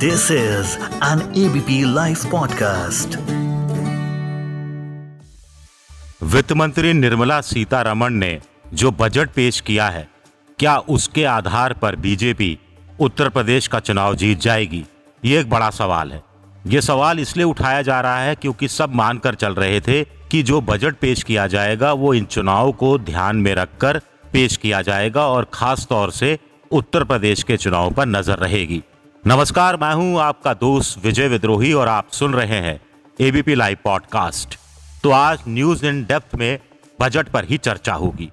This is an ABP Life podcast. वित्त मंत्री निर्मला सीतारमण ने जो बजट पेश किया है, क्या उसके आधार पर बीजेपी उत्तर प्रदेश का चुनाव जीत जाएगी? ये एक बड़ा सवाल है। ये सवाल इसलिए उठाया जा रहा है क्योंकि सब मानकर चल रहे थे कि जो बजट पेश किया जाएगा, वो इन चुनाव को ध्यान में रखकर पेश किया जाएगा और खास तौर से उत्तर प्रदेश के चुनाव पर नज़र रहेगी। नमस्कार, मैं हूँ आपका दोस्त विजय विद्रोही और आप सुन रहे हैं एबीपी लाइव पॉडकास्ट तो आज न्यूज़ इन डेप्थ में बजट पर ही चर्चा होगी।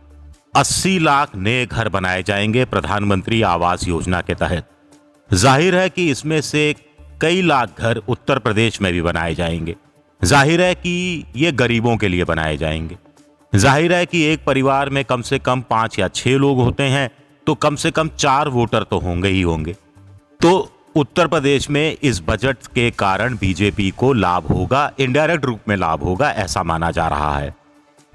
80 लाख नए घर बनाए जाएँगे प्रधानमंत्री आवास योजना के तहत। ज़ाहिर है कि इसमें से कई लाख घर उत्तर प्रदेश में भी बनाए जाएँगे। ज़ाहिर है कि ये गरीबों के लिए बनाए जाएँगे। ज़ाहिर है कि एक परिवार में कम से कम पाँच या छह लोग होते हैं तो कम से कम चार वोटर तो होंगे ही होंगे। तो उत्तर प्रदेश में इस बजट के कारण बीजेपी को लाभ होगा इनडायरेक्ट रूप में लाभ होगा, ऐसा माना जा रहा है।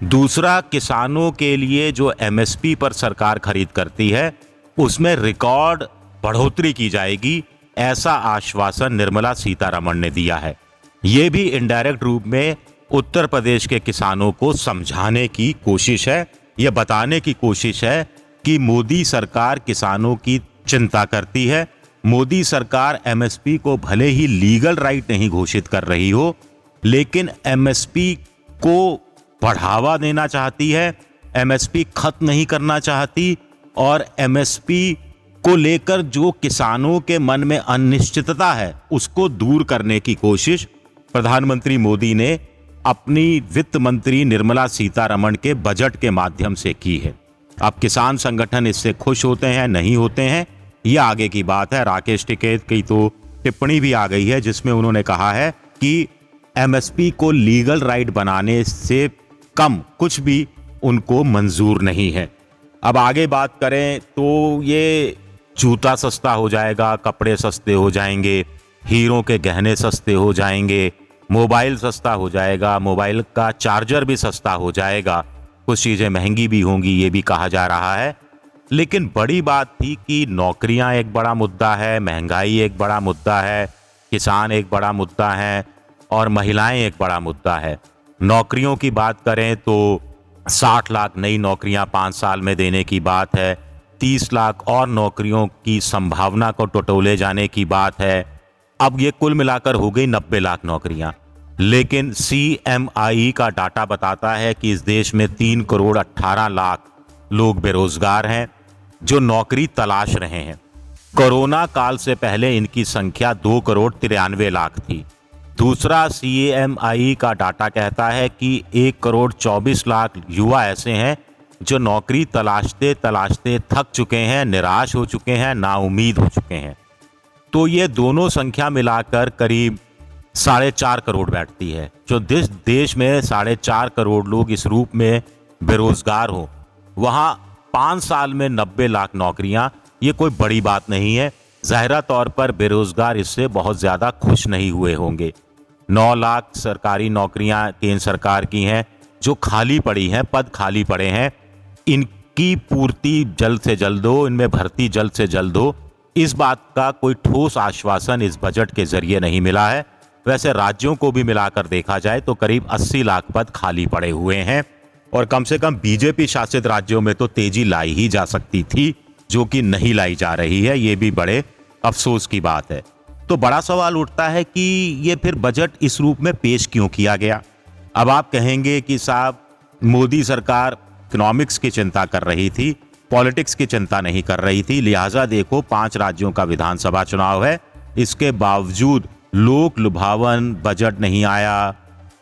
दूसरा, किसानों के लिए जो एमएसपी पर सरकार खरीद करती है, उसमें रिकॉर्ड बढ़ोतरी की जाएगी, ऐसा आश्वासन निर्मला सीतारमण ने दिया है। ये भी इनडायरेक्ट रूप में उत्तर प्रदेश के किसानों को समझाने की कोशिश है यह बताने की कोशिश है कि मोदी सरकार किसानों की चिंता करती है मोदी सरकार एमएसपी को भले ही लीगल राइट नहीं घोषित कर रही हो, लेकिन एमएसपी को बढ़ावा देना चाहती है एमएसपी खत्म नहीं करना चाहती, और एमएसपी को लेकर जो किसानों के मन में अनिश्चितता है, उसको दूर करने की कोशिश, प्रधानमंत्री मोदी ने अपनी वित्त मंत्री निर्मला सीतारमण के बजट के माध्यम से की है। अब किसान संगठन इससे खुश होते हैं, नहीं होते हैं? ये आगे की बात है। राकेश टिकेत की तो टिप्पणी भी आ गई है, जिसमें उन्होंने कहा है कि एमएसपी को लीगल राइट बनाने से कम कुछ भी उनको मंजूर नहीं है। अब आगे बात करें तो ये जूता सस्ता हो जाएगा, कपड़े सस्ते हो जाएँगे, हीरो के गहने सस्ते हो जाएँगे, मोबाइल सस्ता हो जाएगा, मोबाइल का चार्जर भी सस्ता हो जाएगा। कुछ चीज़ें महँगी भी होंगी, ये भी कहा जा रहा है। लेकिन बड़ी बात थी कि नौकरियाँ एक बड़ा मुद्दा है, महँगाई एक बड़ा मुद्दा है, किसान एक बड़ा मुद्दा है और महिलाएँ एक बड़ा मुद्दा है। नौकरियों की बात करें तो 60 लाख नई नौकरियाँ पाँच साल में देने की बात है 30 लाख और नौकरियों की संभावना को टटोले जाने की बात है। अब ये कुल मिलाकर हो गई नब्बे लाख नौकरियाँ। लेकिन सी का डाटा बताता है कि इस देश में तीन करोड़ अट्ठारह लाख लोग बेरोजगार हैं। जो नौकरी तलाश रहे हैं। कोरोना काल से पहले इनकी संख्या दो करोड़ तिरानवे लाख थी। दूसरा सी एम आई का डाटा कहता है कि एक करोड़ चौबीस लाख युवा ऐसे हैं जो नौकरी तलाशते तलाशते थक चुके हैं, निराश हो चुके हैं नाउमीद हो चुके हैं। तो ये दोनों संख्या मिलाकर करीब साढ़े चार करोड़ बैठती है, जो जिस देश में साढ़े चार करोड़ लोग इस रूप में बेरोजगार हो। वहाँ पाँच साल में नब्बे लाख नौकरियाँ, ये कोई बड़ी बात नहीं है। ज़ाहरा तौर पर बेरोजगार इससे बहुत ज़्यादा खुश नहीं हुए होंगे। नौ लाख सरकारी नौकरियाँ केंद्र सरकार की हैं, जो खाली पड़ी हैं, पद खाली पड़े हैं। इनकी पूर्ति जल्द से जल्द हो, इनमें भर्ती जल्द से जल्द हो। इस बात का कोई ठोस आश्वासन इस बजट के ज़रिए नहीं मिला है। वैसे राज्यों को भी मिलाकर देखा जाए तो करीब 80 लाख पद खाली पड़े हुए हैं। और कम से कम बीजेपी शासित राज्यों में तो तेज़ी लाई ही जा सकती थी, जो कि नहीं लाई जा रही है, ये भी बड़े अफसोस की बात है। तो बड़ा सवाल उठता है कि ये फिर बजट इस रूप में पेश क्यों किया गया? अब आप कहेंगे कि साहब, मोदी सरकार इकोनॉमिक्स की चिंता कर रही थी पॉलिटिक्स की चिंता नहीं कर रही थी, लिहाजा देखो पाँच राज्यों का विधानसभा चुनाव है, इसके बावजूद लोक लुभावन बजट नहीं आया,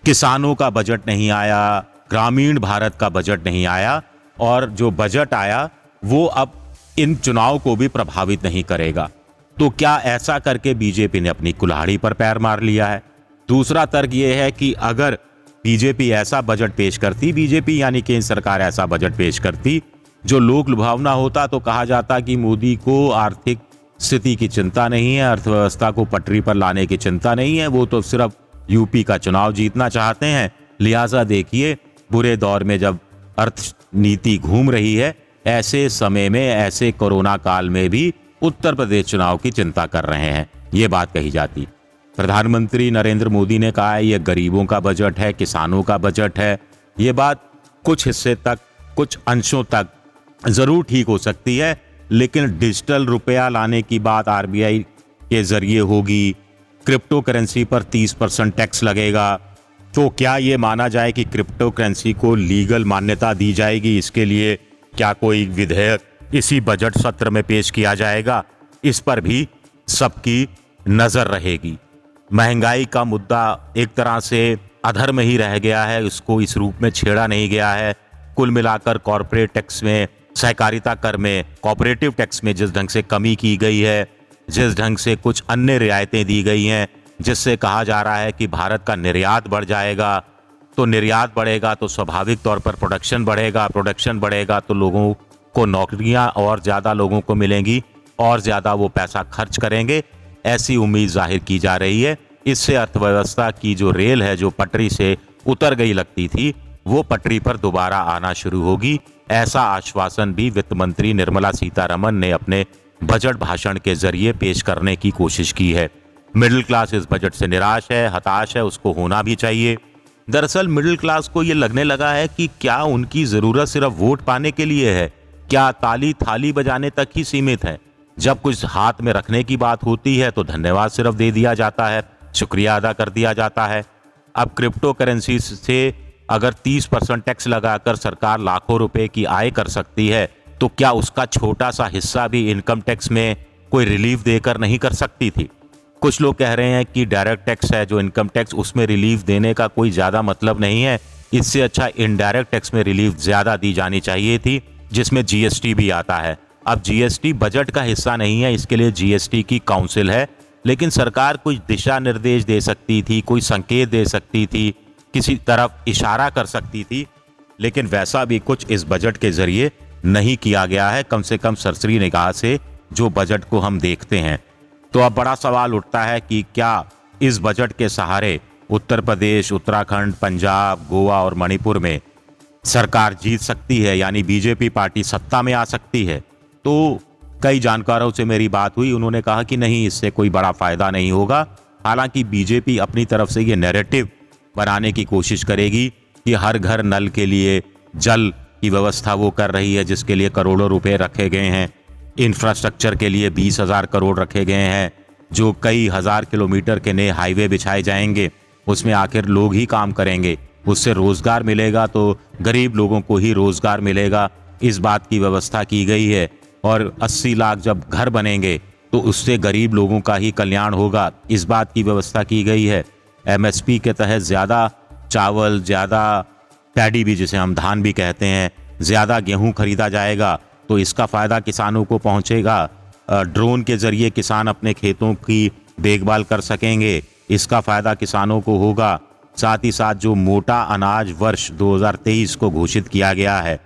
किसानों का बजट नहीं आया ग्रामीण भारत का बजट नहीं आया और जो बजट आया, वो अब इन चुनाव को भी प्रभावित नहीं करेगा। तो क्या ऐसा करके बीजेपी ने अपनी कुल्हाड़ी पर पैर मार लिया है? दूसरा तर्क यह है कि अगर बीजेपी ऐसा बजट पेश करती, बीजेपी यानी केंद्र सरकार ऐसा बजट पेश करती, जो लोक लुभावना होता तो कहा जाता कि मोदी को आर्थिक स्थिति की चिंता नहीं है, अर्थव्यवस्था को पटरी पर लाने की चिंता नहीं है, वो तो सिर्फ़ यूपी का चुनाव जीतना चाहते हैं। लिहाजा देखिए बुरे दौर में जब अर्थ नीति घूम रही है, ऐसे समय में, ऐसे कोरोना काल में भी उत्तर प्रदेश चुनाव की चिंता कर रहे हैं। ये बात कही जाती। प्रधानमंत्री नरेंद्र मोदी ने कहा है, ये गरीबों का बजट है, किसानों का बजट है। ये बात कुछ हिस्से तक, कुछ अंशों तक ज़रूर ठीक हो सकती है, लेकिन डिजिटल रुपया लाने की बात आरबीआई के ज़रिए होगी। क्रिप्टो करेंसी पर 30 परसेंट टैक्स लगेगा। तो क्या ये माना जाए कि क्रिप्टो करेंसी को लीगल मान्यता दी जाएगी? इसके लिए क्या कोई विधेयक इसी बजट सत्र में पेश किया जाएगा? इस पर भी सबकी नज़र रहेगी। महँगाई का मुद्दा एक तरह से अधर में ही रह गया है। उसको इस रूप में छेड़ा नहीं गया है। कुल मिलाकर कॉरपोरेट टैक्स में, सहकारिता कर में, कॉपरेटिव टैक्स में जिस ढंग से कमी की गई है, जिस ढंग से कुछ अन्य रियायतें दी गई हैं जिससे कहा जा रहा है कि भारत का निर्यात बढ़ जाएगा तो निर्यात बढ़ेगा तो स्वाभाविक तौर पर प्रोडक्शन बढ़ेगा प्रोडक्शन बढ़ेगा तो लोगों को नौकरियाँ और ज़्यादा लोगों को मिलेंगी और ज़्यादा वो पैसा खर्च करेंगे, ऐसी उम्मीद ज़ाहिर की जा रही है। इससे अर्थव्यवस्था की जो रेल है, जो पटरी से उतर गई लगती थी, वो पटरी पर दोबारा आना शुरू होगी। ऐसा आश्वासन भी वित्त मंत्री निर्मला सीतारमन ने अपने बजट भाषण के ज़रिए पेश करने की कोशिश की है। मिडिल क्लास इस बजट से निराश है, हताश है, उसको होना भी चाहिए। दरअसल मिडिल क्लास को ये लगने लगा है कि क्या उनकी ज़रूरत सिर्फ़ वोट पाने के लिए है, क्या ताली थाली बजाने तक ही सीमित है। जब कुछ हाथ में रखने की बात होती है तो धन्यवाद सिर्फ़ दे दिया जाता है, शुक्रिया अदा कर दिया जाता है। अब क्रिप्टो करेंसी से अगर 30 परसेंट टैक्स लगाकर सरकार लाखों रुपए की आय कर सकती है तो क्या उसका छोटा सा हिस्सा भी इनकम टैक्स में कोई रिलीफ देकर नहीं कर सकती थी? कुछ लोग कह रहे हैं कि डायरेक्ट टैक्स है, जो इनकम टैक्स उसमें रिलीफ देने का कोई ज़्यादा मतलब नहीं है। इससे अच्छा इनडायरेक्ट टैक्स में रिलीफ ज़्यादा दी जानी चाहिए थी, जिसमें जीएसटी भी आता है। अब जीएसटी बजट का हिस्सा नहीं है, इसके लिए जीएसटी की काउंसिल है। लेकिन सरकार कुछ दिशा निर्देश दे सकती थी, कोई संकेत दे सकती थी, किसी तरफ़ इशारा कर सकती थी, लेकिन वैसा भी कुछ इस बजट के ज़रिए नहीं किया गया है। कम से कम सरसरी निगाह से जो बजट को हम देखते हैं। तो अब बड़ा सवाल उठता है कि क्या इस बजट के सहारे उत्तर प्रदेश, उत्तराखंड, पंजाब, गोवा और मणिपुर में सरकार जीत सकती है, यानी बीजेपी पार्टी सत्ता में आ सकती है? तो कई जानकारों से मेरी बात हुई, उन्होंने कहा कि नहीं, इससे कोई बड़ा फ़ायदा नहीं होगा। हालाँकि बीजेपी अपनी तरफ़ से ये नैरेटिव बनाने की कोशिश करेगी कि हर घर नल के लिए जल की व्यवस्था वो कर रही है, जिसके लिए करोड़ों रुपए रखे गए हैं। इंफ्रास्ट्रक्चर के लिए बीस हज़ार करोड़ रखे गए हैं, जो कई हज़ार किलोमीटर के नए हाईवे बिछाए जाएँगे। उसमें आखिर लोग ही काम करेंगे। उससे रोज़गार मिलेगा तो गरीब लोगों को ही रोज़गार मिलेगा। इस बात की व्यवस्था की गई है और 80 लाख जब घर बनेंगे तो उससे गरीब लोगों का ही कल्याण होगा। इस बात की व्यवस्था की गई है। एमएसपी के तहत ज़्यादा चावल, ज़्यादा पैडी भी, जिसे हम धान भी कहते हैं, ज़्यादा गेहूँ खरीदा जाएगा। तो इसका फ़ायदा किसानों को पहुंचेगा। ड्रोन के ज़रिए किसान अपने खेतों की देखभाल कर सकेंगे। इसका फ़ायदा किसानों को होगा। साथ ही साथ जो मोटा अनाज वर्ष 2023 को घोषित किया गया है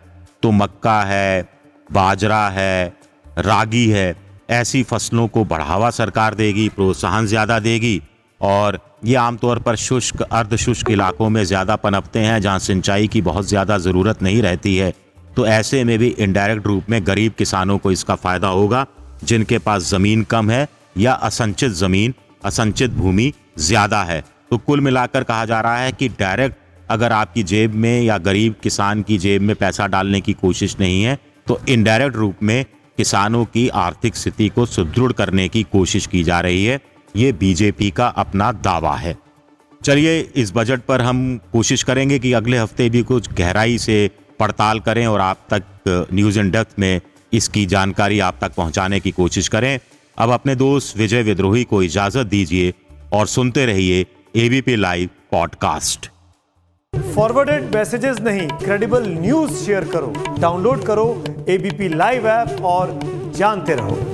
तो मक्का है, बाजरा है, रागी है, ऐसी फ़सलों को बढ़ावा सरकार देगी, प्रोत्साहन ज़्यादा देगी और ये आमतौर पर शुष्क, अर्धशुष्क इलाकों में ज़्यादा पनपते हैं, जहाँ सिंचाई की बहुत ज़्यादा ज़रूरत नहीं रहती है। तो ऐसे में भी इनडायरेक्ट रूप में गरीब किसानों को इसका फ़ायदा होगा, जिनके पास ज़मीन कम है या असंचित ज़मीन, असंचित भूमि ज़्यादा है। तो कुल मिलाकर कहा जा रहा है कि डायरेक्ट अगर आपकी जेब में या गरीब किसान की जेब में पैसा डालने की कोशिश नहीं है तो इनडायरेक्ट रूप में किसानों की आर्थिक स्थिति को सुदृढ़ करने की कोशिश की जा रही है। ये बीजेपी का अपना दावा है। चलिए, इस बजट पर हम कोशिश करेंगे कि अगले हफ़्ते भी कुछ गहराई से पड़ताल करें और आप तक न्यूज़ इन डेप्थ में इसकी जानकारी आप तक पहुँचाने की कोशिश करें। अब अपने दोस्त विजय विद्रोही को इजाज़त दीजिए और सुनते रहिए ABP live podcast forwarded messages नहीं क्रेडिबल न्यूज़ शेयर करो। डाउनलोड करो एबीपी लाइव ऐप और जानते रहो।